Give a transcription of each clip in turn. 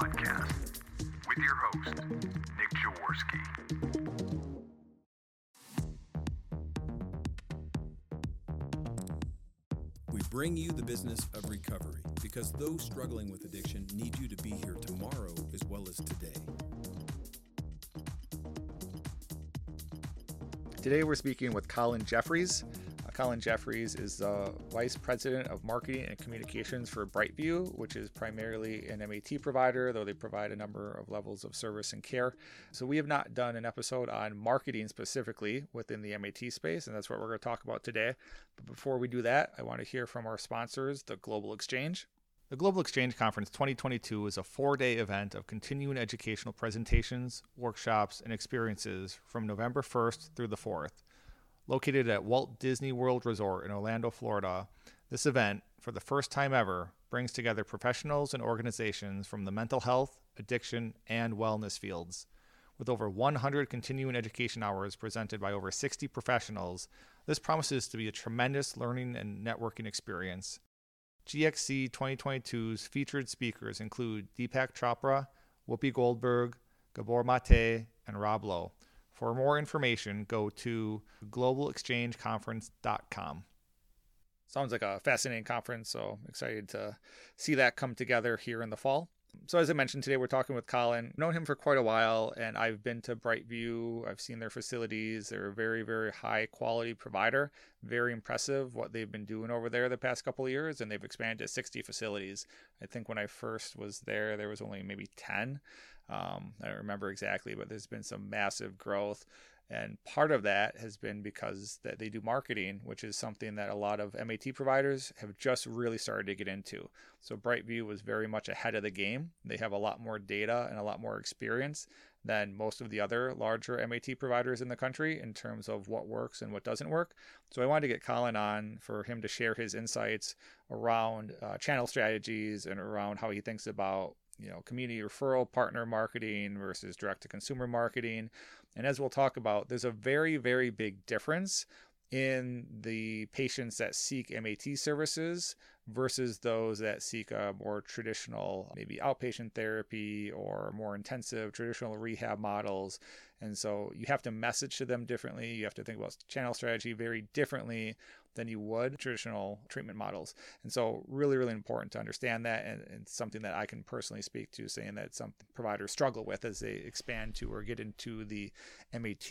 podcast with your host, Nick Jaworski. We bring you the business of recovery because those struggling with addiction need you to be here tomorrow as well as today. Today we're speaking with Colin Jeffries. Colin Jeffries is the Vice President of Marketing and Communications for Brightview, which is primarily an MAT provider, though they provide a number of levels of service and care. So we have not done an episode on marketing specifically within the MAT space, and that's what we're going to talk about today. But before we do that, I want to hear from our sponsors, the Global Exchange. The Global Exchange Conference 2022 is a four day event of continuing educational presentations, workshops, and experiences from November 1st through the 4th. Located at Walt Disney World Resort in Orlando, Florida, this event, for the first time ever, brings together professionals and organizations from the mental health, addiction, and wellness fields. With over 100 continuing education hours presented by over 60 professionals, this promises to be a tremendous learning and networking experience. GXC 2022's featured speakers include Deepak Chopra, Whoopi Goldberg, Gabor Mate, and Rob Lowe. For more information, go to globalexchangeconference.com. Sounds like a fascinating conference, so excited to see that come together here in the fall. So, as I mentioned today, we're talking with Colin. Known him for quite a while, and I've been to Brightview. I've seen their facilities. They're a very, very high quality provider. Very impressive what they've been doing over there the past couple of years, and they've expanded to 60 facilities. I think when I first was there, there was only maybe 10. Um, I don't remember exactly, but there's been some massive growth. And part of that has been because that they do marketing, which is something that a lot of MAT providers have just really started to get into. So Brightview was very much ahead of the game. They have a lot more data and a lot more experience than most of the other larger MAT providers in the country in terms of what works and what doesn't work. So I wanted to get Colin on for him to share his insights around uh, channel strategies and around how he thinks about you know community referral partner marketing versus direct to consumer marketing and as we'll talk about there's a very very big difference in the patients that seek MAT services versus those that seek a more traditional, maybe outpatient therapy or more intensive traditional rehab models. And so you have to message to them differently. You have to think about channel strategy very differently than you would traditional treatment models. And so, really, really important to understand that. And, and something that I can personally speak to, saying that some providers struggle with as they expand to or get into the MAT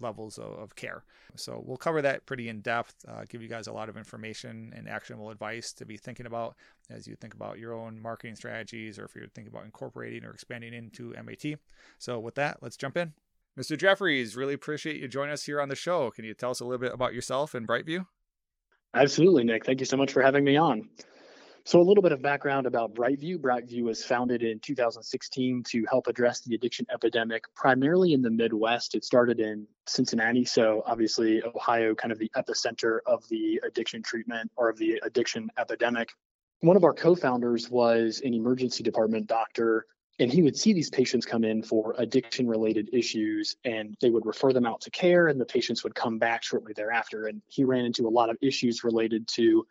levels of, of, care. So we'll cover that pretty in depth, uh, give you guys a lot of information and actionable advice to be thinking about as you think about your own marketing strategies or if you're thinking about incorporating or expanding into MAT. So with that, let's jump in. Mr. Jeffries, really appreciate you joining us here on the show. Can you tell us a little bit about yourself and Brightview? Absolutely, Nick. Thank you so much for having me on. So, a little bit of background about Brightview. Brightview was founded in 2016 to help address the addiction epidemic, primarily in the Midwest. It started in Cincinnati, so obviously, Ohio, kind of the epicenter of the addiction treatment or of the addiction epidemic. One of our co founders was an emergency department doctor, and he would see these patients come in for addiction related issues, and they would refer them out to care, and the patients would come back shortly thereafter. And he ran into a lot of issues related to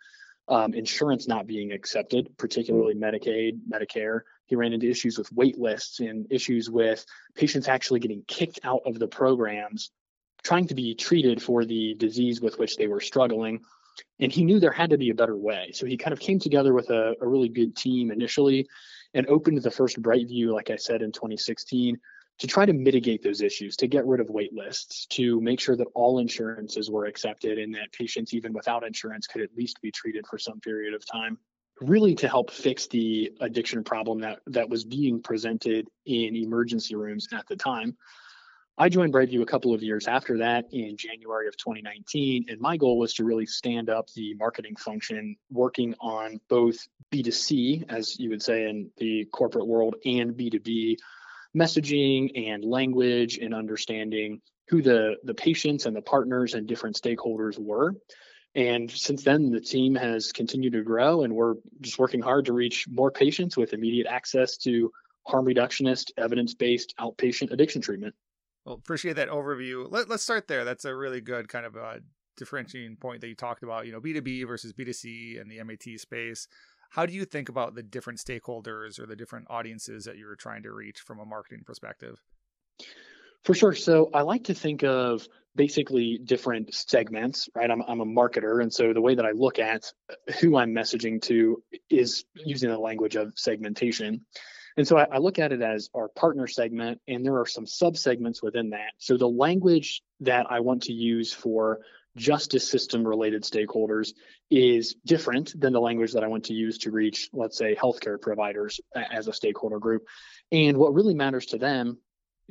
um, insurance not being accepted, particularly Medicaid, Medicare. He ran into issues with wait lists and issues with patients actually getting kicked out of the programs, trying to be treated for the disease with which they were struggling. And he knew there had to be a better way. So he kind of came together with a, a really good team initially and opened the first Brightview, like I said, in 2016 to try to mitigate those issues, to get rid of wait lists, to make sure that all insurances were accepted and that patients, even without insurance, could at least be treated for some period of time. Really to help fix the addiction problem that, that was being presented in emergency rooms at the time. I joined Brightview a couple of years after that in January of 2019, and my goal was to really stand up the marketing function, working on both B2C, as you would say in the corporate world, and B2B messaging and language and understanding who the the patients and the partners and different stakeholders were. And since then the team has continued to grow and we're just working hard to reach more patients with immediate access to harm reductionist evidence-based outpatient addiction treatment. Well appreciate that overview. Let, us start there. That's a really good kind of a differentiating point that you talked about you know b2b versus b2c and the mat space how do you think about the different stakeholders or the different audiences that you're trying to reach from a marketing perspective? For sure. So I like to think of basically different segments, right? I'm, I'm a marketer. And so the way that I look at who I'm messaging to is using the language of segmentation. And so I, I look at it as our partner segment, and there are some sub segments within that. So the language that I want to use for justice system related stakeholders is different than the language that I want to use to reach, let's say, healthcare providers as a stakeholder group. And what really matters to them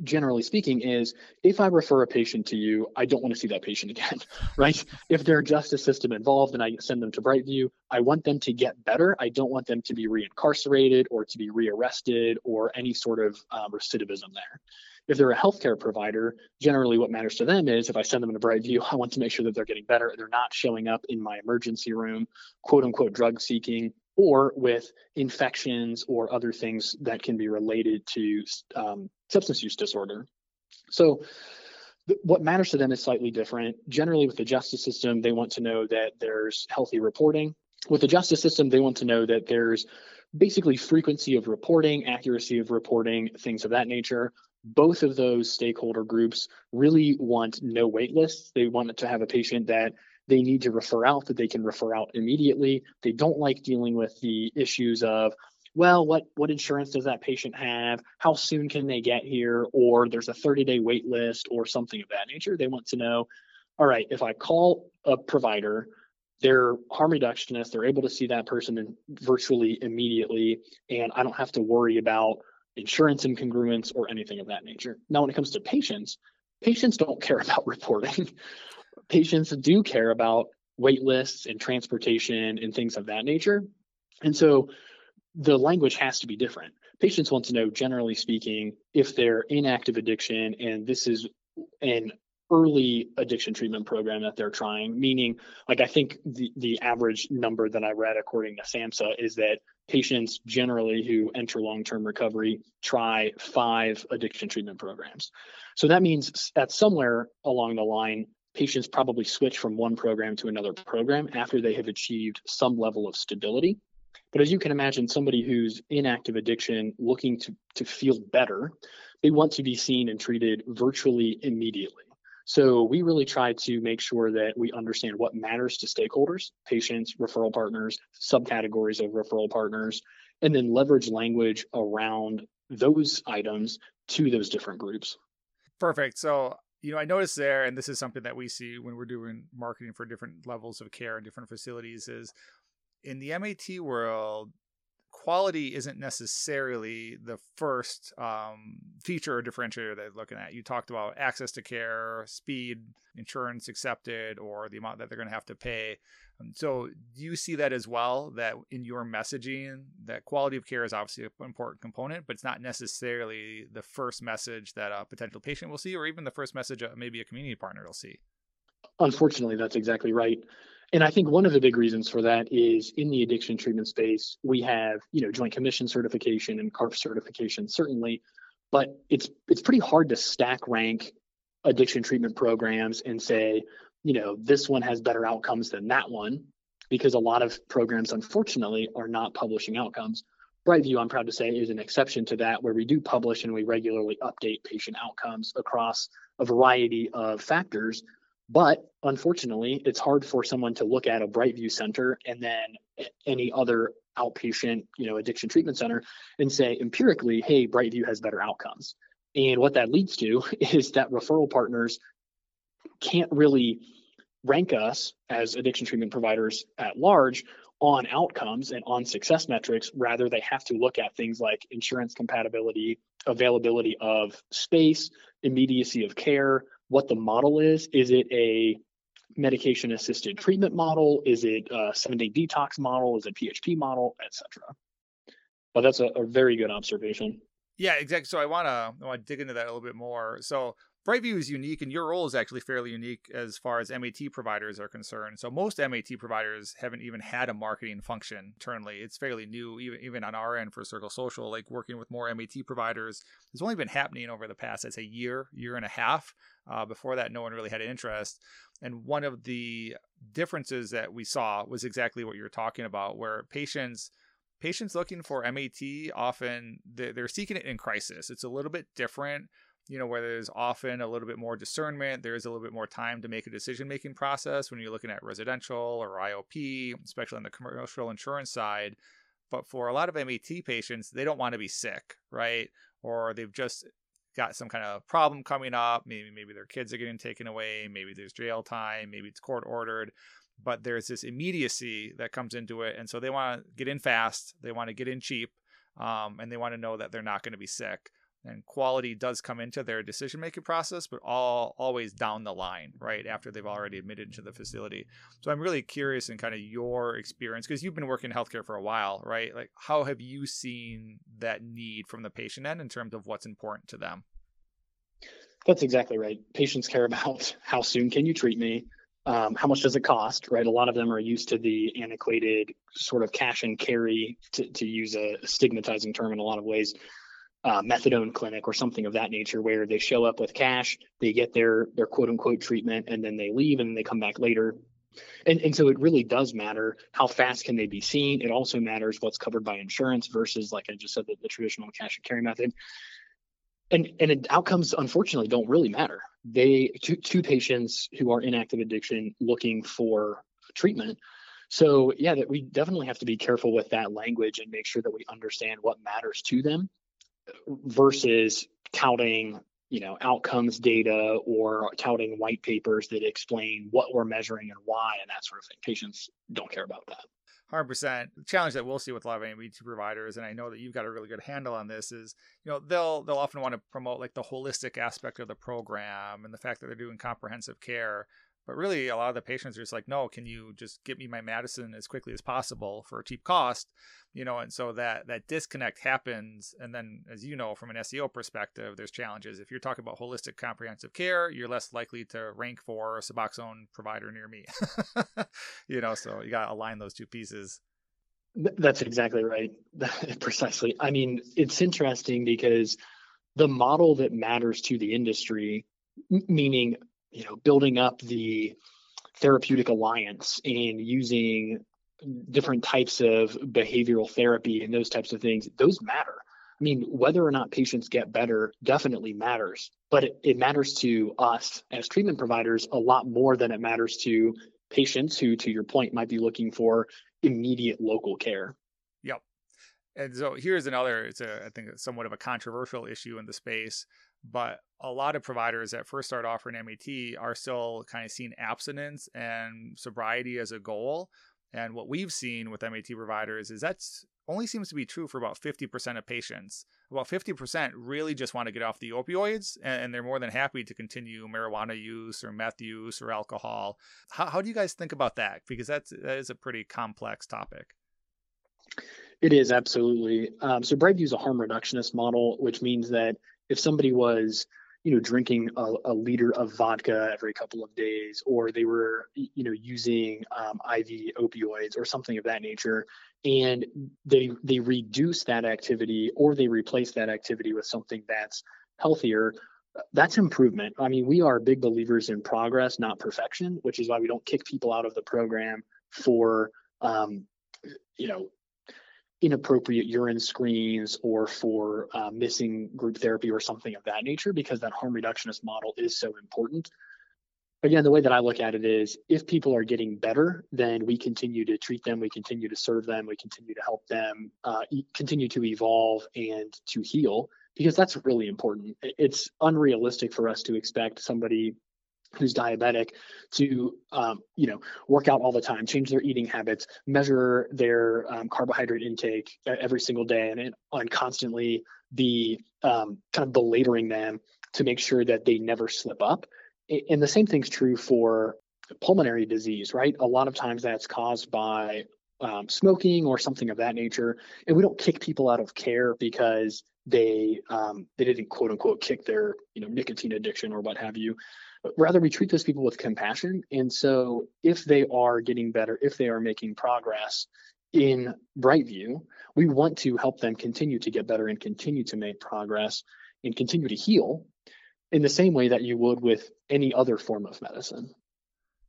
generally speaking is if i refer a patient to you i don't want to see that patient again right? If they're justice system involved and i send them to brightview. I want them to get better. I don't want them to be reincarcerated or to be rearrested or any sort of um, recidivism there if they're a healthcare provider generally what matters to them is if i send them to brightview i want to make sure that they're getting better they're not showing up in my emergency room quote unquote drug seeking or with infections or other things that can be related to um, substance use disorder. So, what matters to them is slightly different. Generally, with the justice system, they want to know that there's healthy reporting. With the justice system, they want to know that there's basically frequency of reporting, accuracy of reporting, things of that nature. Both of those stakeholder groups really want no wait lists. They want it to have a patient that they need to refer out that they can refer out immediately. They don't like dealing with the issues of, well, what what insurance does that patient have? How soon can they get here? Or there's a 30 day wait list or something of that nature. They want to know, all right, if I call a provider, they're harm reductionists, they're able to see that person virtually immediately, and I don't have to worry about insurance incongruence or anything of that nature. Now, when it comes to patients, patients don't care about reporting patients do care about wait lists and transportation and things of that nature. And so the language has to be different. Patients want to know, generally speaking, if they're in active addiction and this is an early addiction treatment program that they're trying, meaning, like, I think the, the average number that I read according to SAMHSA is that patients generally who enter long term recovery try five addiction treatment programs. So that means that somewhere along the line, patients probably switch from one program to another program after they have achieved some level of stability. But as you can imagine, somebody who's in active addiction looking to, to feel better, they want to be seen and treated virtually immediately. So we really try to make sure that we understand what matters to stakeholders, patients, referral partners, subcategories of referral partners, and then leverage language around those items to those different groups. Perfect. So you know, I noticed there, and this is something that we see when we're doing marketing for different levels of care and different facilities, is in the MAT world, quality isn't necessarily the first um, feature or differentiator they're looking at. You talked about access to care, speed, insurance accepted, or the amount that they're going to have to pay. Um, so, do you see that as well? That in your messaging, that quality of care is obviously an important component, but it's not necessarily the first message that a potential patient will see, or even the first message maybe a community partner will see. Unfortunately, that's exactly right. And I think one of the big reasons for that is in the addiction treatment space, we have, you know, Joint Commission certification and CARF certification, certainly, but it's it's pretty hard to stack rank addiction treatment programs and say, you know, this one has better outcomes than that one, because a lot of programs, unfortunately, are not publishing outcomes. Brightview, I'm proud to say, is an exception to that, where we do publish and we regularly update patient outcomes across a variety of factors but unfortunately, it's hard for someone to look at a Brightview Center and then any other outpatient, you know, addiction treatment center and say empirically, hey, Brightview has better outcomes. And what that leads to is that referral partners can't really rank us as addiction treatment providers at large on outcomes and on success metrics. Rather, they have to look at things like insurance compatibility, availability of space, immediacy of care, what the model is. Is it a medication assisted treatment model? Is it a seven day detox model? Is it PHP model, etc. But that's a, a, very good observation. Yeah, exactly. So I want to I want to dig into that a little bit more. So Brightview is unique, and your role is actually fairly unique as far as MAT providers are concerned. So most MAT providers haven't even had a marketing function internally. It's fairly new, even even on our end for Circle Social. Like working with more MAT providers, it's only been happening over the past, I'd say, year, year and a half. Uh, before that, no one really had an interest. And one of the differences that we saw was exactly what you're talking about, where patients patients looking for MAT often they're seeking it in crisis. It's a little bit different, you know, where there's often a little bit more discernment. There is a little bit more time to make a decision making process when you're looking at residential or IOP, especially on the commercial insurance side. But for a lot of MAT patients, they don't want to be sick, right? Or they've just got some kind of problem coming up. Maybe maybe their kids are getting taken away. Maybe there's jail time. Maybe it's court ordered but there's this immediacy that comes into it and so they want to get in fast they want to get in cheap um, and they want to know that they're not going to be sick and quality does come into their decision making process but all always down the line right after they've already admitted into the facility. So i'm really curious in kind of your experience because you've been working in healthcare for a while right? Like how have you seen that need from the patient end in terms of what's important to them? That's exactly right. Patients care about how soon can you treat me? Um, how much does it cost, right? A lot of them are used to the antiquated sort of cash and carry, to, to use a stigmatizing term in a lot of ways, uh, methadone clinic or something of that nature, where they show up with cash, they get their their quote unquote treatment, and then they leave, and they come back later. And, and so it really does matter how fast can they be seen. It also matters what's covered by insurance versus, like I just said, the, the traditional cash and carry method and and outcomes unfortunately don't really matter they to, to patients who are in active addiction looking for treatment so yeah that we definitely have to be careful with that language and make sure that we understand what matters to them versus touting you know outcomes data or touting white papers that explain what we're measuring and why and that sort of thing patients don't care about that hundred percent. The challenge that we'll see with a lot of MAT providers, and I know that you've got a really good handle on this, is you know they'll they'll often want to promote like the holistic aspect of the program and the fact that they're doing comprehensive care. But really, a lot of the patients are just like, no, can you just get me my medicine as quickly as possible for a cheap cost? You know, and so that that disconnect happens. And then, as you know, from an SEO perspective, there's challenges. If you're talking about holistic comprehensive care, you're less likely to rank for a Suboxone provider near me. you know, so you got to align those two pieces. That's exactly right. Precisely. I mean, it's interesting because the model that matters to the industry, meaning you know building up the therapeutic alliance and using different types of behavioral therapy and those types of things those matter. I mean whether or not patients get better definitely matters but it, it matters to us as treatment providers a lot more than it matters to patients who to your point might be looking for immediate local care. Yep. And so here's another it's a i think somewhat of a controversial issue in the space but a lot of providers that first start offering MAT are still kind of seeing abstinence and sobriety as a goal. And what we've seen with MAT providers is that's only seems to be true for about 50% of patients. About 50% really just want to get off the opioids and they're more than happy to continue marijuana use or meth use or alcohol. How, how do you guys think about that? Because that's, that is a pretty complex topic. It is absolutely. Um, so Brightview is a harm reductionist model, which means that if somebody was you know drinking a, a, liter of vodka every couple of days or they were you know using um, iv opioids or something of that nature and they they reduce that activity or they replace that activity with something that's healthier that's improvement. I mean we are big believers in progress not perfection which is why we don't kick people out of the program for um, you know inappropriate urine screens or for uh, missing group therapy or something of that nature because that harm reductionist model is so important. Again the way that i look at it is if people are getting better then we continue to treat them we continue to serve them we continue to help them uh, continue to evolve and to heal because that's really important. It's unrealistic for us to expect somebody who's diabetic to um, you know work out all the time change their eating habits measure their um, carbohydrate intake every single day and, and constantly be um, kind of belaboring them to make sure that they never slip up. And the same thing's true for pulmonary disease right? A lot of times that's caused by um, smoking or something of that nature and we don't kick people out of care because they um, they didn't quote unquote kick their you know nicotine addiction or what have you rather we treat those people with compassion. And so if they are getting better if they are making progress in brightview we want to help them continue to get better and continue to make progress and continue to heal in the same way that you would with any other form of medicine.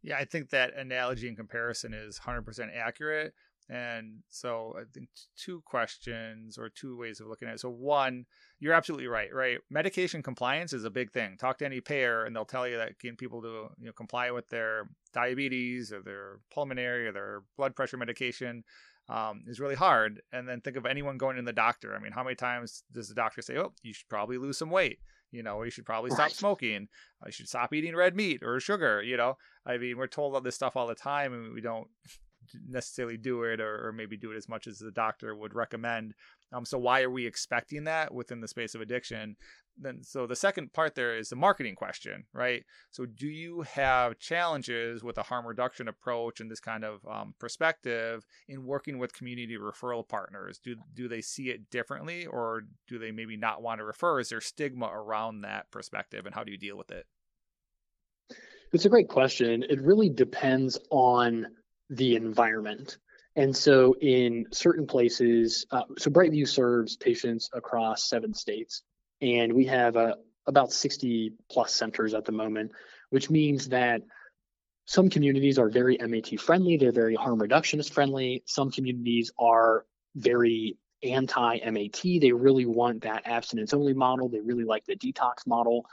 Yeah i think that analogy and comparison is 100% accurate And so I think two questions or two ways of looking at it. So one, you're absolutely right, right? Medication compliance is a big thing. Talk to any payer and they'll tell you that getting people to you know comply with their diabetes or their pulmonary or their blood pressure medication um, is really hard. And then think of anyone going to the doctor. I mean, how many times does the doctor say, "Oh, you should probably lose some weight"? You know, you should probably stop smoking. You should stop eating red meat or sugar. You know, I mean, we're told all this stuff all the time, and we don't necessarily do it or, or, maybe do it as much as the doctor would recommend. Um, so why are we expecting that within the space of addiction? Then so the second part there is the marketing question, right? So do you have challenges with a harm reduction approach and this kind of um, perspective in working with community referral partners? Do do they see it differently, or do they maybe not want to refer? Is there stigma around that perspective, and how do you deal with it? It's a great question. It really depends on the environment. And so, in certain places, uh, so Brightview serves patients across seven states, and we have uh, about 60 plus centers at the moment, which means that some communities are very MAT friendly, they're very harm reductionist friendly. Some communities are very anti MAT. They really want that abstinence only model, they really like the detox model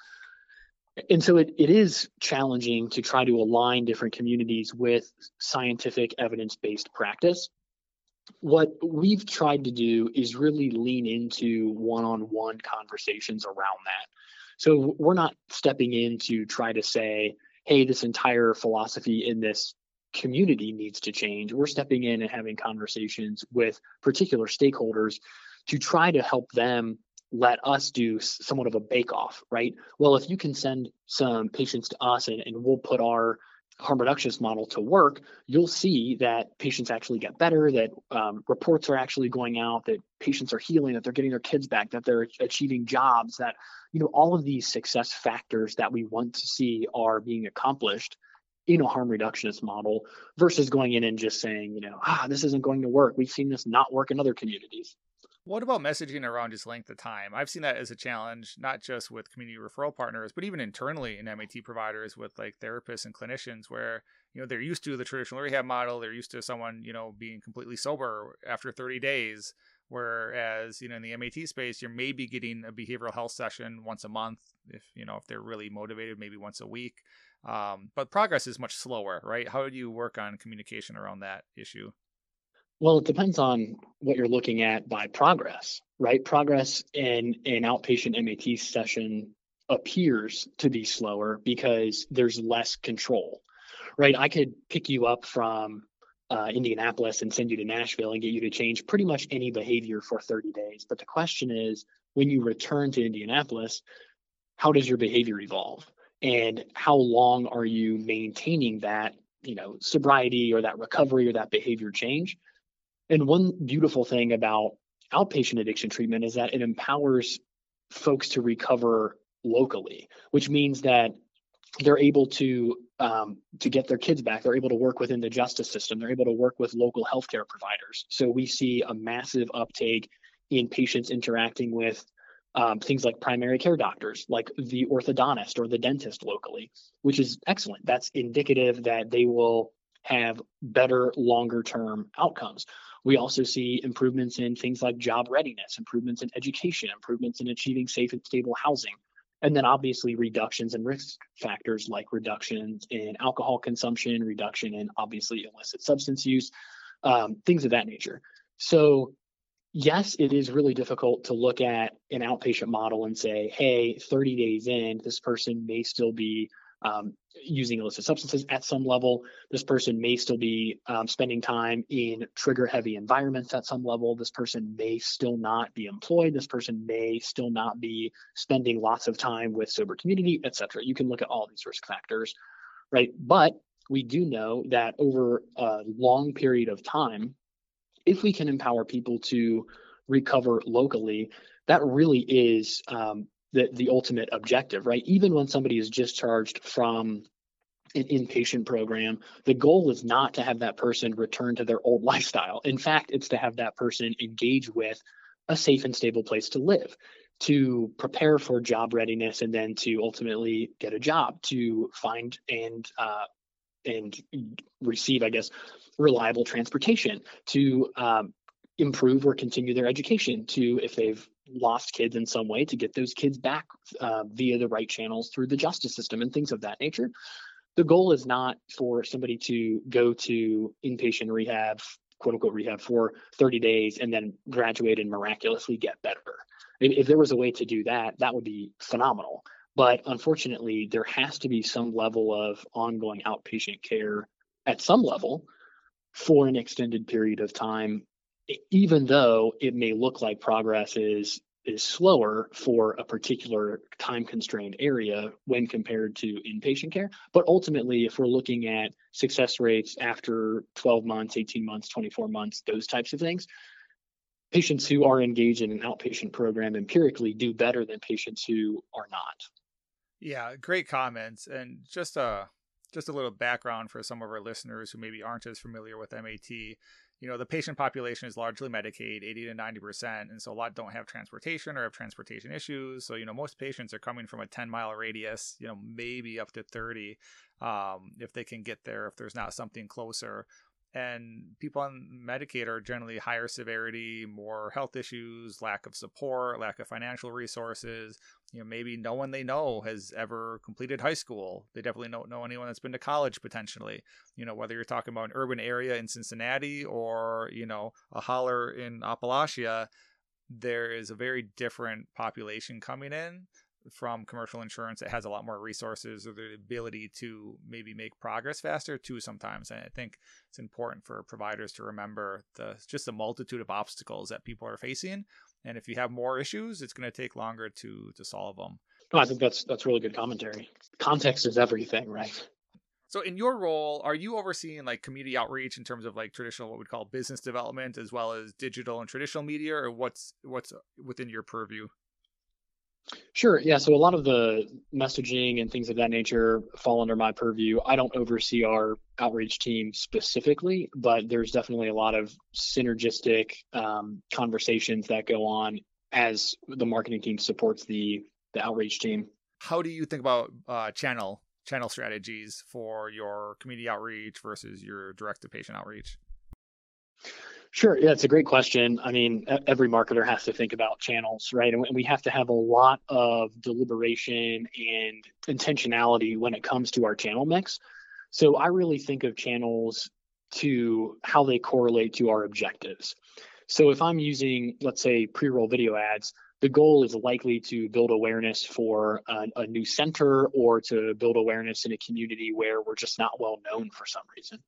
and so it, it is challenging to try to align different communities with scientific evidence-based practice. What we've tried to do is really lean into one-on-one conversations around that. So we're not stepping in to try to say hey this entire philosophy in this community needs to change. We're stepping in and having conversations with particular stakeholders to try to help them let us do somewhat of a bake off, right? Well, if you can send some patients to us and, and we'll put our harm reductionist model to work, you'll see that patients actually get better, that um, reports are actually going out, that patients are healing, that they're getting their kids back, that they're achieving jobs, that, you know, all of these success factors that we want to see are being accomplished in a harm reductionist model versus going in and just saying, you know, ah, this isn't going to work. We've seen this not work in other communities. What about messaging around just length of time? I've seen that as a challenge, not just with community referral partners, but even internally in MAT providers with like therapists and clinicians where, you know, they're used to the traditional rehab model. They're used to someone, you know, being completely sober after 30 days. Whereas, you know, in the MAT space, you're maybe getting a behavioral health session once a month if, you know, if they're really motivated, maybe once a week. Um, but progress is much slower, right? How do you work on communication around that issue? Well, it depends on what you're looking at by progress, right? Progress in an outpatient MAT session appears to be slower because there's less control, right? I could pick you up from uh, Indianapolis and send you to Nashville and get you to change pretty much any behavior for 30 days. But the question is, when you return to Indianapolis, how does your behavior evolve? And how long are you maintaining that, you know, sobriety or that recovery or that behavior change? And one beautiful thing about outpatient addiction treatment is that it empowers folks to recover locally, which means that they're able to um, to get their kids back. They're able to work within the justice system. They're able to work with local healthcare providers. So we see a massive uptake in patients interacting with um, things like primary care doctors, like the orthodontist or the dentist locally, which is excellent. That's indicative that they will have better longer term outcomes. We also see improvements in things like job readiness, improvements in education, improvements in achieving safe and stable housing. And then obviously reductions in risk factors like reductions in alcohol consumption, reduction in obviously illicit substance use, um, things of that nature. So yes, it is really difficult to look at an outpatient model and say, hey, 30 days in, this person may still be um, using illicit substances at some level. This person may still be um, spending time in trigger heavy environments at some level. This person may still not be employed. This person may still not be spending lots of time with sober community, etc. You can look at all these risk factors, right? But we do know that over a long period of time, if we can empower people to recover locally, that really is um, the, the ultimate objective, right? Even when somebody is discharged from an inpatient program, the goal is not to have that person return to their old lifestyle. In fact, it's to have that person engage with a safe and stable place to live, to prepare for job readiness, and then to ultimately get a job, to find and uh, and receive, I guess, reliable transportation to um, improve or continue their education to if they've lost kids in some way to get those kids back uh, via the right channels through the justice system and things of that nature. The goal is not for somebody to go to inpatient rehab quote unquote rehab for 30 days and then graduate and miraculously get better. If, if there was a way to do that that would be phenomenal. But unfortunately there has to be some level of ongoing outpatient care at some level for an extended period of time even though it may look like progress is is slower for a particular time constrained area when compared to inpatient care but ultimately if we're looking at success rates after 12 months 18 months 24 months those types of things patients who are engaged in an outpatient program empirically do better than patients who are not. Yeah great comments and just a just a little background for some of our listeners who maybe aren't as familiar with mat you know the patient population is largely medicaid 80 to 90 percent and so a lot don't have transportation or have transportation issues. So you know most patients are coming from a 10 mile radius you know maybe up to 30 um, if they can get there if there's not something closer and people on Medicaid are generally higher severity, more health issues, lack of support, lack of financial resources. You know, maybe no one they know has ever completed high school. They definitely don't know anyone that's been to college potentially. You know, whether you're talking about an urban area in Cincinnati or, you know, a holler in Appalachia, there is a very different population coming in from commercial insurance that has a lot more resources or the ability to maybe make progress faster too sometimes. And i think it's important for providers to remember the just the multitude of obstacles that people are facing. And if you have more issues it's going to take longer to to solve them. No, i think that's that's really good commentary. Context is everything right? So in your role, are you overseeing like community outreach in terms of like traditional what we'd call business development as well as digital and traditional media or what's what's within your purview? Sure. Yeah. So a lot of the messaging and things of that nature fall under my purview. I don't oversee our outreach team specifically, but there's definitely a lot of synergistic um, conversations that go on as the marketing team supports the the outreach team. How do you think about uh, channel channel strategies for your community outreach versus your direct to patient outreach? Sure. Yeah, it's a great question. I mean, every marketer has to think about channels, right? And we have to have a lot of deliberation and intentionality when it comes to our channel mix. So I really think of channels to how they correlate to our objectives. So if I'm using, let's say, pre roll video ads, the goal is likely to build awareness for a, a, new center or to build awareness in a community where we're just not well known for some reason.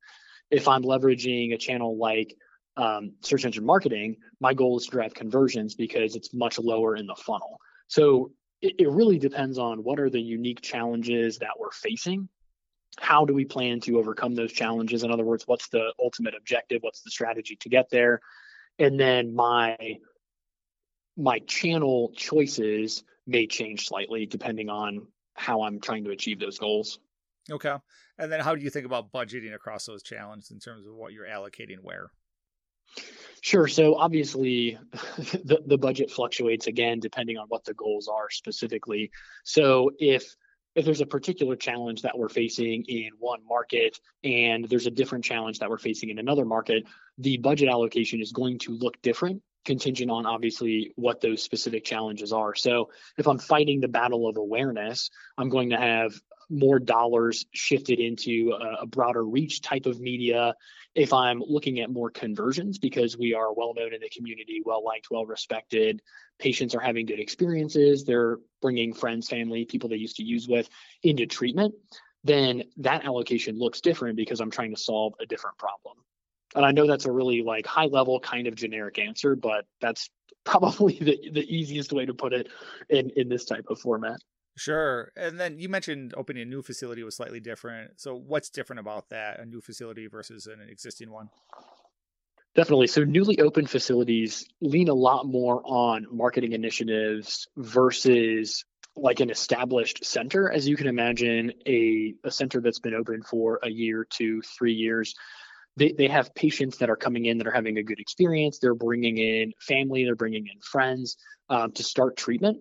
If I'm leveraging a channel like um, search engine marketing, my goal is to drive conversions because it's much lower in the funnel. So it, it really depends on what are the unique challenges that we're facing. How do we plan to overcome those challenges? In other words, what's the ultimate objective? What's the strategy to get there? And then my my channel choices may change slightly depending on how I'm trying to achieve those goals. Okay. And then how do you think about budgeting across those challenges in terms of what you're allocating where? Sure. So obviously, the, the budget fluctuates again depending on what the goals are specifically. So if if there's a particular challenge that we're facing in one market and there's a different challenge that we're facing in another market, the budget allocation is going to look different contingent on obviously what those specific challenges are. So if I'm fighting the battle of awareness, I'm going to have more dollars shifted into a, a broader reach type of media if I'm looking at more conversions because we are well known in the community, well liked, well respected, patients are having good experiences, they're bringing friends, family, people they used to use with into treatment, then that allocation looks different because I'm trying to solve a different problem. And I know that's a really like high level kind of generic answer, but that's probably the, the easiest way to put it in, in this type of format. Sure. And then you mentioned opening a new facility was slightly different. So what's different about that, a new facility versus an existing one? Definitely. So newly opened facilities lean a lot more on marketing initiatives versus like an established center. As you can imagine, a, a center that's been open for a year, two, three years, they, they have patients that are coming in that are having a good experience. They're bringing in family, they're bringing in friends um, to start treatment.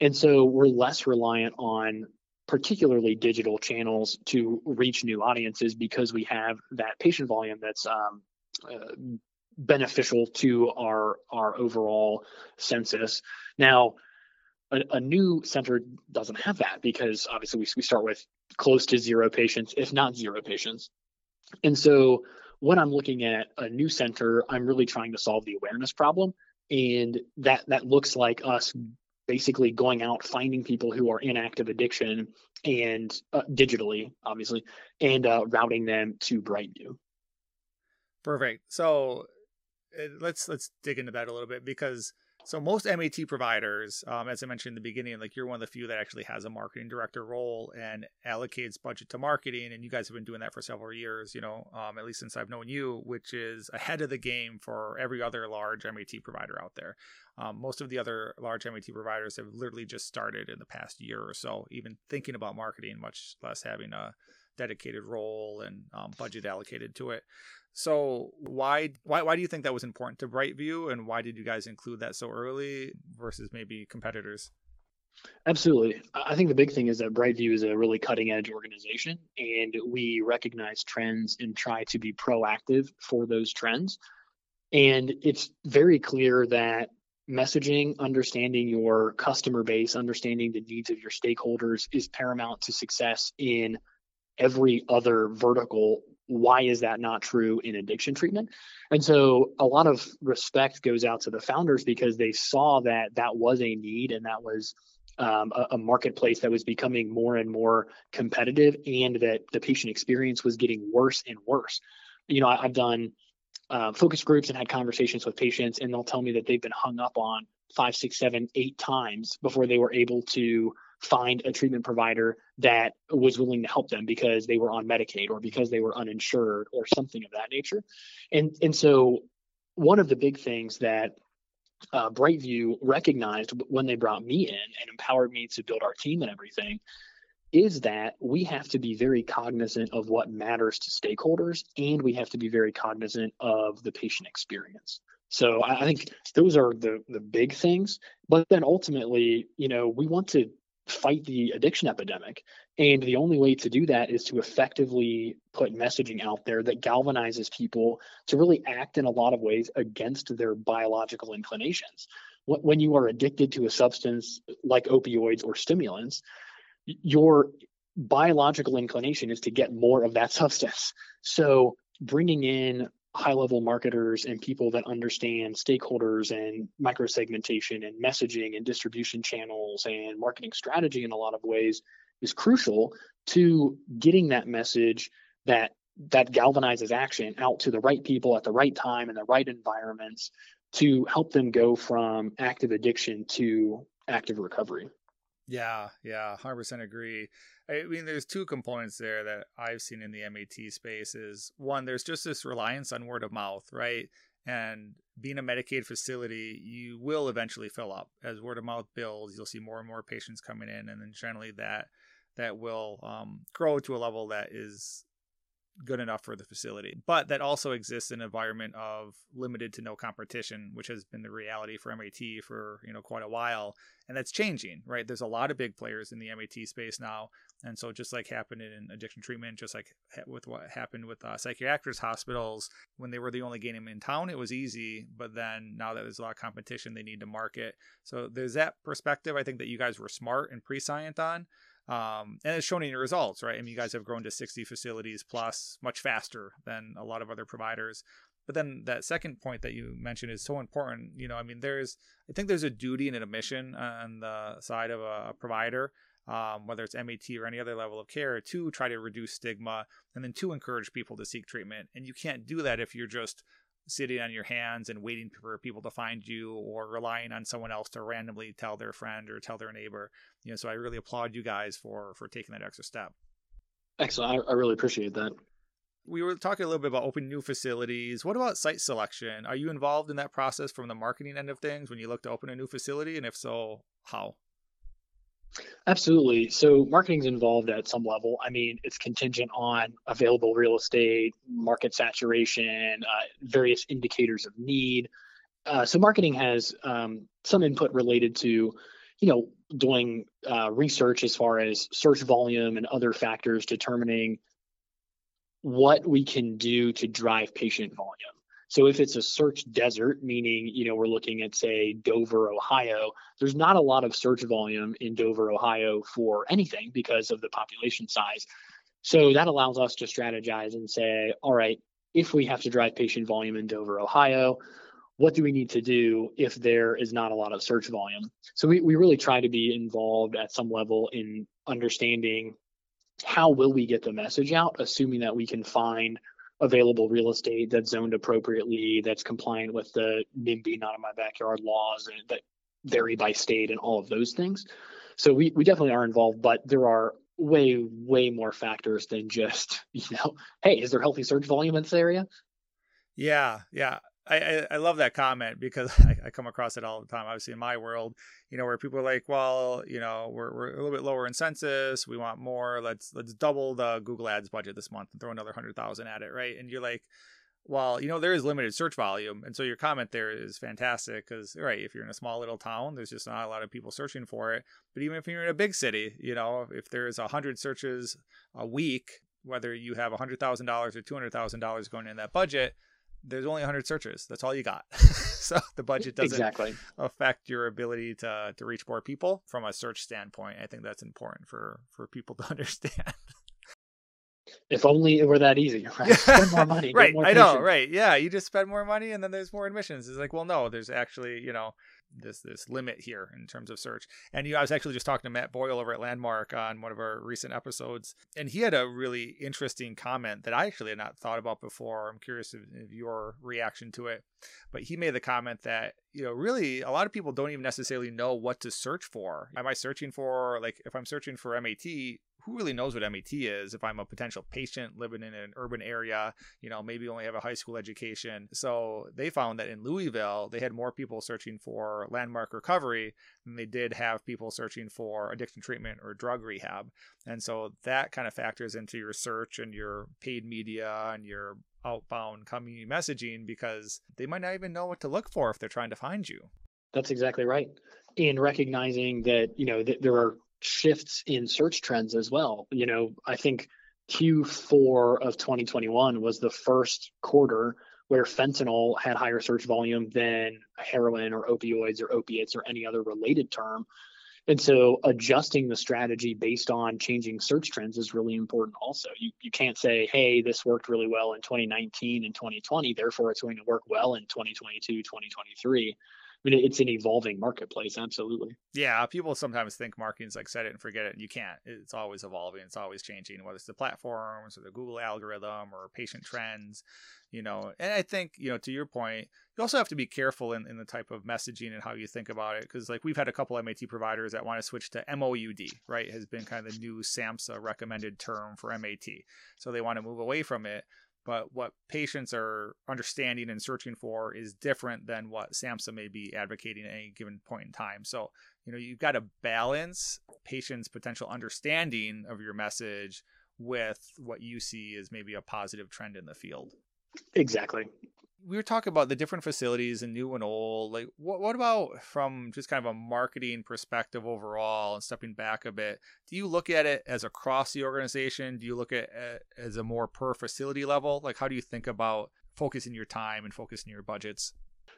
And so we're less reliant on particularly digital channels to reach new audiences because we have that patient volume that's um, uh, beneficial to our our overall census. Now, a, a, new center doesn't have that because obviously we, we start with close to zero patients, if not zero patients. And so when I'm looking at a new center, I'm really trying to solve the awareness problem. And that that looks like us basically going out finding people who are in active addiction and uh, digitally obviously and uh, routing them to brightview. Perfect. So uh, let's let's dig into that a little bit because so most MAT providers, um, as I mentioned in the beginning, like you're one of the few that actually has a marketing director role and allocates budget to marketing, and you guys have been doing that for several years. You know, um, at least since I've known you, which is ahead of the game for every other large MAT provider out there. Um, most of the other large MAT providers have literally just started in the past year or so, even thinking about marketing, much less having a dedicated role and um, budget allocated to it. So why why why do you think that was important to Brightview, and why did you guys include that so early versus maybe competitors? Absolutely. I think the big thing is that Brightview is a really cutting edge organization, and we recognize trends and try to be proactive for those trends. And it's very clear that messaging, understanding your customer base, understanding the needs of your stakeholders is paramount to success in every other vertical why is that not true in addiction treatment? And so a lot of respect goes out to the founders because they saw that that was a need and that was um, a, a, marketplace that was becoming more and more competitive and that the patient experience was getting worse and worse. You know I, have done uh, focus groups and had conversations with patients and they'll tell me that they've been hung up on five six seven eight times before they were able to find a treatment provider that was willing to help them because they were on Medicaid or because they were uninsured or something of that nature. And and so one of the big things that uh, Brightview recognized when they brought me in and empowered me to build our team and everything is that we have to be very cognizant of what matters to stakeholders and we have to be very cognizant of the patient experience. So I think those are the the big things. But then ultimately, you know, we want to fight the addiction epidemic. And the only way to do that is to effectively put messaging out there that galvanizes people to really act in a lot of ways against their biological inclinations. When you are addicted to a substance like opioids or stimulants, your biological inclination is to get more of that substance. So bringing in high level marketers and people that understand stakeholders and micro segmentation and messaging and distribution channels and marketing strategy in a lot of ways is crucial to getting that message that that galvanizes action out to the right people at the right time in the right environments to help them go from active addiction to active recovery. Yeah, yeah, 100% agree. I mean, there's two components there that I've seen in the MAT space is one, there's just this reliance on word of mouth, right? And being a Medicaid facility, you will eventually fill up as word of mouth builds. You'll see more and more patients coming in, and then generally that that will um, grow to a level that is good enough for the facility. But that also exists in an environment of limited to no competition, which has been the reality for MAT for you know quite a while, and that's changing. Right, there's a lot of big players in the MAT space now, and so just like happened in addiction treatment, just like with what happened with uh, psychiatric hospitals when they were the only game in town, it was easy. But then now that there's a lot of competition, they need to market. So there's that perspective. I think that you guys were smart and prescient on. Um, and it's shown in your results, right? I mean, you guys have grown to 60 facilities plus, much faster than a lot of other providers. But then that second point that you mentioned is so important. You know, I mean, there's, I think there's a duty and an admission on the side of a provider, um, whether it's MAT or any other level of care, to try to reduce stigma and then to encourage people to seek treatment. And you can't do that if you're just sitting on your hands and waiting for people to find you or relying on someone else to randomly tell their friend or tell their neighbor. You know so i really applaud you guys for for taking that extra step. Excellent. I, I really appreciate that. We were talking a little bit about opening new facilities. What about site selection? Are you involved in that process from the marketing end of things when you look to open a new facility? And if so how Absolutely. So marketing's involved at some level. I mean, it's contingent on available real estate, market saturation, uh, various indicators of need. Uh, so marketing has um, some input related to, you know, doing uh, research as far as search volume and other factors determining what we can do to drive patient volume. So if it's a search desert, meaning, you know, we're looking at say Dover, Ohio, there's not a lot of search volume in Dover, Ohio for anything because of the population size. So that allows us to strategize and say, all right, if we have to drive patient volume in Dover, Ohio, what do we need to do if there is not a lot of search volume? So we, we really try to be involved at some level in understanding how will we get the message out, assuming that we can find available real estate that's zoned appropriately, that's compliant with the NIMBY, not in my backyard laws that vary by state and all of those things. So we, we definitely are involved, but there are way, way more factors than just, you know, hey, is there healthy search volume in this area? Yeah, yeah. I, I, love that comment because I, I, come across it all the time. Obviously, in my world, you know, where people are like, "Well, you know, we're, we're a little bit lower in census. We want more. Let's let's double the Google Ads budget this month and throw another hundred thousand at it, right?" And you're like, "Well, you know, there is limited search volume, and so your comment there is fantastic because, right, if you're in a small little town, there's just not a lot of people searching for it. But even if you're in a big city, you know, if there's a hundred searches a week, whether you have a hundred thousand dollars or two hundred thousand dollars going in that budget." There's only 100 searches. That's all you got. so the budget doesn't exactly. affect your ability to to reach more people from a search standpoint. I think that's important for for people to understand. If only it were that easy, right? Spend more money. right. More I know, right. Yeah. You just spend more money and then there's more admissions. It's like, well, no, there's actually, you know, this this limit here in terms of search. And you, I was actually just talking to Matt Boyle over at Landmark on one of our recent episodes, and he had a really interesting comment that I actually had not thought about before. I'm curious of, of your reaction to it, but he made the comment that you know really a lot of people don't even necessarily know what to search for. Am I searching for like if I'm searching for MAT, who really knows what MAT is if I'm a potential patient living in an urban area, you know, maybe only have a high school education. So they found that in Louisville, they had more people searching for landmark recovery than they did have people searching for addiction treatment or drug rehab. And so that kind of factors into your search and your paid media and your outbound community messaging because they might not even know what to look for if they're trying to find you. That's exactly right. In recognizing that, you know, that there are shifts in search trends as well. You know, I think Q4 of 2021 was the first quarter where fentanyl had higher search volume than heroin or opioids or opiates or any other related term. And so adjusting the strategy based on changing search trends is really important also. You, you can't say, hey, this worked really well in 2019 and 2020, therefore it's going to work well in 2022, 2023. I mean, it's an evolving marketplace. Absolutely. Yeah, people sometimes think marketing is like set it and forget it. And You can't. It's always evolving. It's always changing, whether it's the platforms or the Google algorithm or patient trends. You know, and I think you know to your point, you also have to be careful in, in the type of messaging and how you think about it because like we've had a couple MAT providers that want to switch to MOUD, right? Has been kind of the new SAMHSA recommended term for MAT, so they want to move away from it but what patients are understanding and searching for is different than what SAMHSA may be advocating at any given point in time. So, you know, you've got to balance patients' potential understanding of your message with what you see as maybe a positive trend in the field. Exactly we were talking about the different facilities and new and old. Like, what what about from just kind of a marketing perspective overall and stepping back a bit? Do you look at it as across the organization? Do you look at it as a more per facility level? Like, how do you think about focusing your time and focusing your budgets?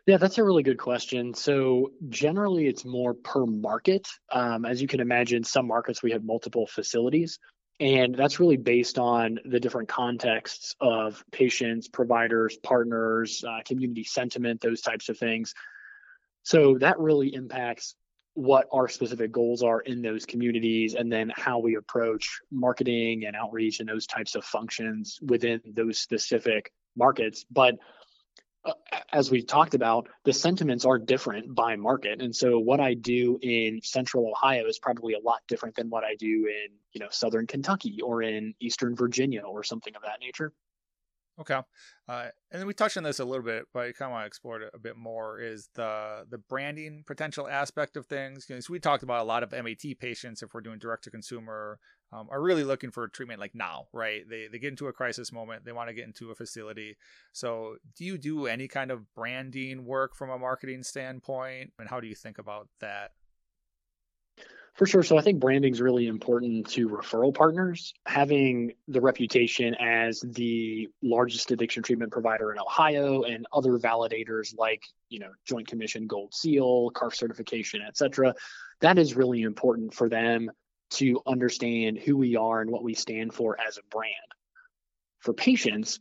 Yeah, that's a really good question. So generally, it's more per market. Um, as you can imagine, some markets we have multiple facilities. And that's really based on the different contexts of patients, providers, partners, uh, community sentiment, those types of things. So that really impacts what our specific goals are in those communities and then how we approach marketing and outreach and those types of functions within those specific markets. But as we talked about, the sentiments are different by market. And so what I do in central Ohio is probably a lot different than what I do in, you know, southern Kentucky or in eastern Virginia or something of that nature. Okay. Uh, and then we touched on this a little bit, but I kind of want to explore it a bit more is the the branding potential aspect of things. Because we talked about a lot of MAT patients, if we're doing direct to consumer, um, are really looking for treatment like now, right? They, they get into a crisis moment, they want to get into a facility. So, do you do any kind of branding work from a marketing standpoint? And how do you think about that? For sure. So I think branding is really important to referral partners. Having the reputation as the largest addiction treatment provider in Ohio and other validators like, you know, Joint Commission Gold Seal, CARF certification, et cetera, that is really important for them to understand who we are and what we stand for as a brand. For patients,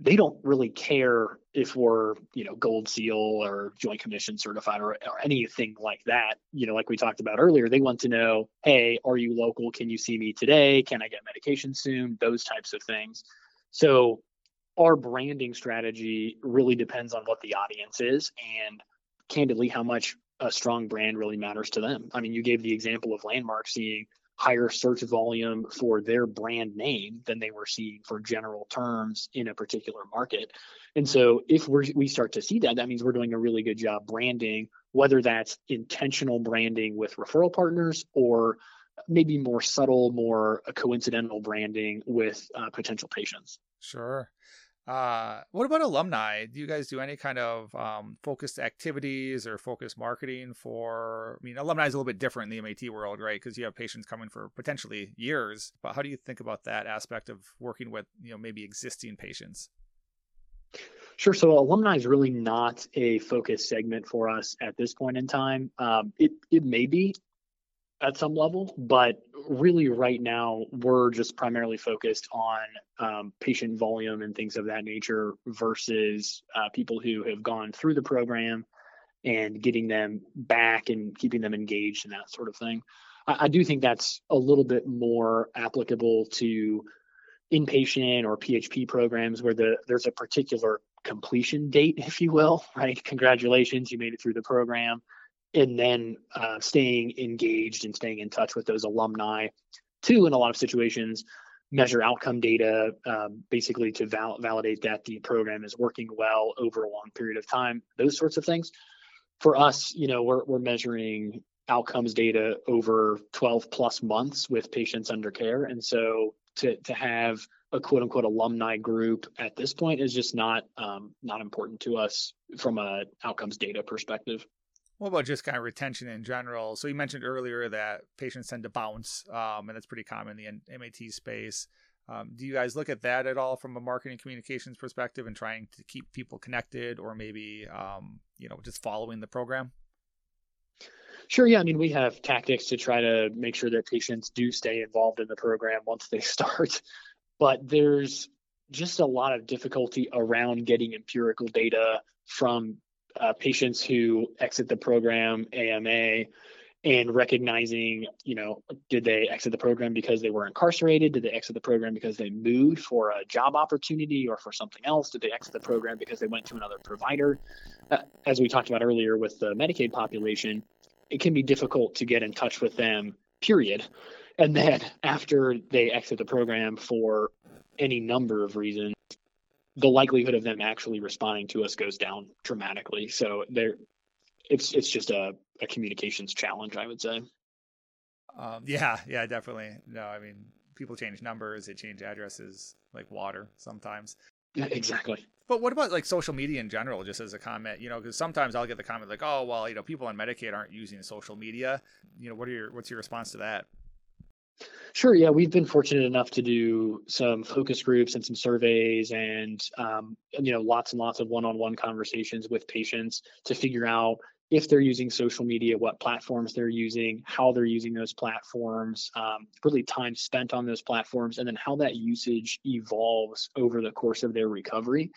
they don't really care if we're you know gold seal or joint commission certified or, or anything like that. You know like we talked about earlier they want to know hey are you local? Can you see me today? Can i get medication soon? Those types of things. So our branding strategy really depends on what the audience is and candidly how much a strong brand really matters to them. I mean you gave the example of landmark seeing higher search volume for their brand name than they were seeing for general terms in a particular market. And so if we we start to see that, that means we're doing a really good job branding, whether that's intentional branding with referral partners or maybe more subtle, more coincidental branding with uh, potential patients. Sure. Uh, what about alumni? Do you guys do any kind of um, focused activities or focused marketing for? I mean, alumni is a little bit different in the MAT world, right? Because you have patients coming for potentially years. But how do you think about that aspect of working with, you know, maybe existing patients? Sure. So alumni is really not a focus segment for us at this point in time. Um, it it may be at some level, but really right now we're just primarily focused on um, patient volume and things of that nature versus uh, people who have gone through the program and getting them back and keeping them engaged and that sort of thing. I, I do think that's a little bit more applicable to inpatient or PHP programs where the there's a particular completion date, if you will, right? Congratulations, you made it through the program and then uh, staying engaged and staying in touch with those alumni to in a lot of situations measure outcome data um, basically to val- validate that the program is working well over a long period of time those sorts of things. For us you know we're, we're measuring outcomes data over 12 plus months with patients under care. And so to, to have a quote unquote alumni group at this point is just not um, not important to us from a outcomes data perspective what about just kind of retention in general? So you mentioned earlier that patients tend to bounce, um, and that's pretty common in the MAT space. Um, do you guys look at that at all from a marketing communications perspective and trying to keep people connected, or maybe um, you know just following the program? Sure. Yeah. I mean, we have tactics to try to make sure that patients do stay involved in the program once they start, but there's just a lot of difficulty around getting empirical data from uh, patients who exit the program AMA and recognizing, you know, did they exit the program because they were incarcerated? Did they exit the program because they moved for a job opportunity or for something else? Did they exit the program because they went to another provider? Uh, as we talked about earlier with the Medicaid population, it can be difficult to get in touch with them, period. And then after they exit the program for any number of reasons, the likelihood of them actually responding to us goes down dramatically. So there, it's it's just a, a communications challenge, I would say. Um, yeah, yeah, definitely. No, I mean, people change numbers, they change addresses like water sometimes. Exactly. But what about like social media in general, just as a comment? You know, because sometimes I'll get the comment like, "Oh, well, you know, people on Medicaid aren't using social media." You know, what are your what's your response to that? Sure. Yeah, we've been fortunate enough to do some focus groups and some surveys, and um, you know, lots and lots of one-on-one conversations with patients to figure out if they're using social media, what platforms they're using, how they're using those platforms, um, really time spent on those platforms, and then how that usage evolves over the course of their recovery.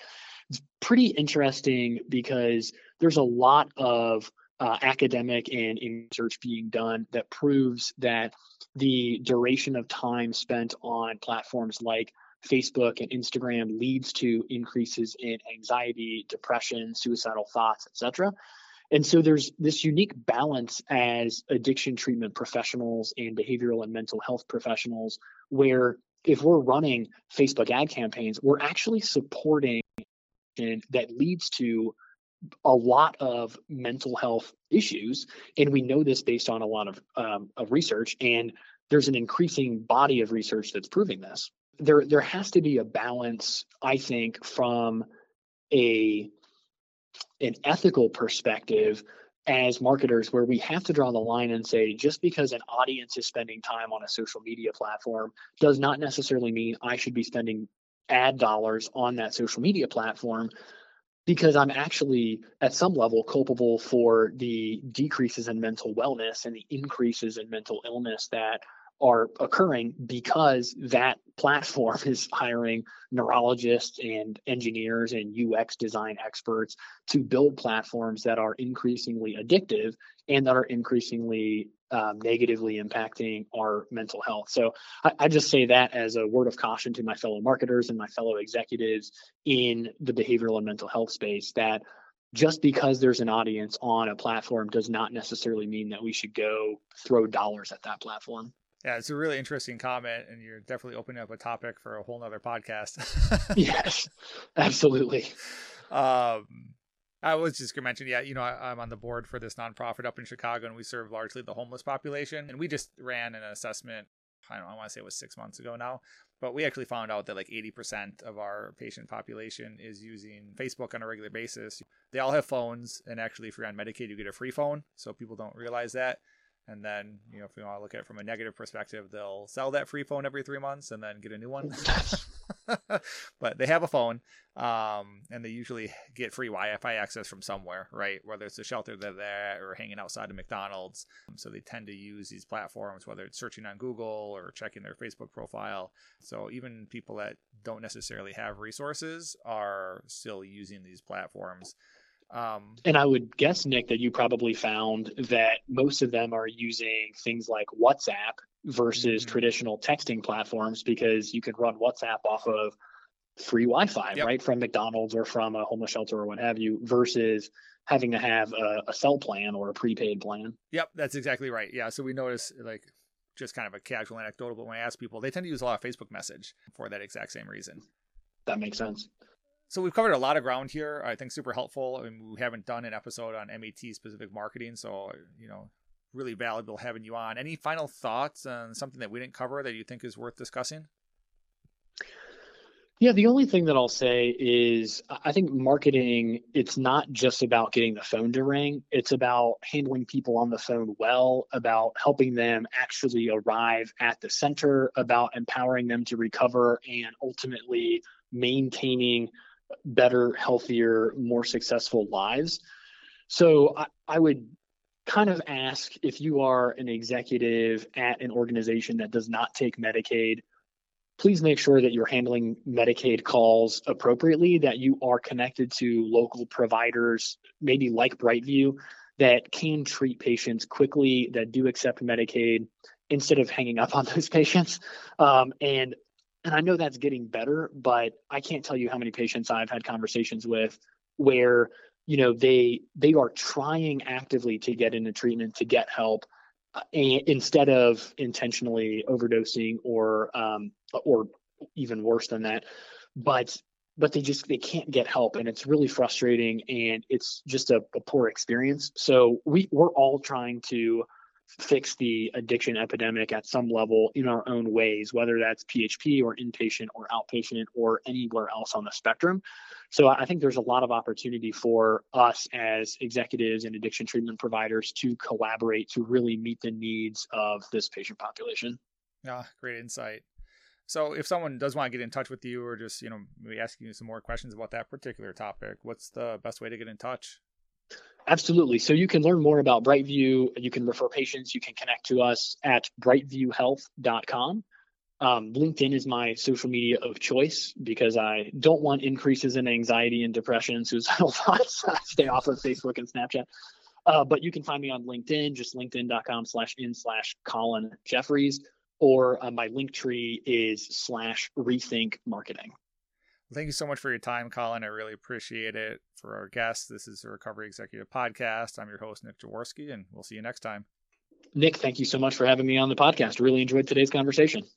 It's pretty interesting because there's a lot of uh, academic and research being done that proves that the duration of time spent on platforms like Facebook and Instagram leads to increases in anxiety, depression, suicidal thoughts, etc. And so there's this unique balance as addiction treatment professionals and behavioral and mental health professionals where if we're running Facebook ad campaigns, we're actually supporting that leads to a lot of mental health issues, and we know this based on a lot of um, of research. And there's an increasing body of research that's proving this. There there has to be a balance, I think, from a an ethical perspective as marketers where we have to draw the line and say just because an audience is spending time on a social media platform does not necessarily mean I should be spending ad dollars on that social media platform because I'm actually at some level culpable for the decreases in mental wellness and the increases in mental illness that are occurring because that platform is hiring neurologists and engineers and UX design experts to build platforms that are increasingly addictive and that are increasingly um, negatively impacting our mental health. So I, I, just say that as a word of caution to my fellow marketers and my fellow executives in the behavioral and mental health space that just because there's an audience on a platform does not necessarily mean that we should go throw dollars at that platform. Yeah, it's a really interesting comment, and you're definitely opening up a topic for a whole nother podcast. yes, absolutely. Um, I was just gonna mention, yeah, you know, I, am on the board for this nonprofit up in Chicago, and we serve largely the homeless population. And we just ran an assessment. I don't know, I want to say it was six months ago now, but we actually found out that like 80% of our patient population is using Facebook on a regular basis. They all have phones, and actually, if you're on Medicaid, you get a free phone. So people don't realize that. And then, you know, if you want to look at it from a negative perspective, they'll sell that free phone every three months and then get a new one. but they have a phone, um, and they usually get free Wi-Fi access from somewhere, right? Whether it's the shelter they're at or hanging outside of McDonald's. So they tend to use these platforms, whether it's searching on Google or checking their Facebook profile. So even people that don't necessarily have resources are still using these platforms. Um, and I would guess, Nick, that you probably found that most of them are using things like WhatsApp versus mm-hmm. traditional texting platforms because you can run WhatsApp off of free Wi-Fi, yep. right, from McDonald's or from a homeless shelter or what have you, versus having to have a, a cell plan or a prepaid plan. Yep, that's exactly right. Yeah, so we notice like just kind of a casual anecdotal, but when I ask people, they tend to use a lot of Facebook message for that exact same reason. That makes sense. So we've covered a lot of ground here. I think super helpful. I mean, we haven't done an episode on MAT specific marketing, so you know, really valuable having you on. Any final thoughts on something that we didn't cover that you think is worth discussing? Yeah, the only thing that I'll say is I think marketing, it's not just about getting the phone to ring. It's about handling people on the phone well, about helping them actually arrive at the center, about empowering them to recover, and ultimately maintaining better, healthier, more successful lives. So I, I would kind of ask if you are an executive at an organization that does not take Medicaid, please make sure that you're handling Medicaid calls appropriately, that you are connected to local providers, maybe like Brightview, that can treat patients quickly, that do accept Medicaid instead of hanging up on those patients. Um, and and I know that's getting better, but I can't tell you how many patients I've had conversations with where you know they they are trying actively to get into treatment to get help uh, instead of intentionally overdosing or um, or even worse than that but but they just they can't get help and it's really frustrating and it's just a, a poor experience. So we we're all trying to fix the addiction epidemic at some level in our own ways, whether that's PHP or inpatient or outpatient or anywhere else on the spectrum. So I think there's a lot of opportunity for us as executives and addiction treatment providers to collaborate to really meet the needs of this patient population. Yeah, great insight. So if someone does want to get in touch with you or just, you know, maybe asking you some more questions about that particular topic, what's the best way to get in touch? Absolutely. So you can learn more about Brightview. You can refer patients. You can connect to us at brightviewhealth.com. Um, LinkedIn is my social media of choice because I don't want increases in anxiety and depression, and suicidal thoughts. I stay off of Facebook and Snapchat. Uh, but you can find me on LinkedIn, just linkedin.com slash in slash Colin Jeffries, or uh, my link tree is slash rethink marketing. Thank you so much for your time, Colin. I really appreciate it. For our guests, this is the Recovery Executive Podcast. I'm your host, Nick Jaworski, and we'll see you next time. Nick, thank you so much for having me on the podcast. Really enjoyed today's conversation.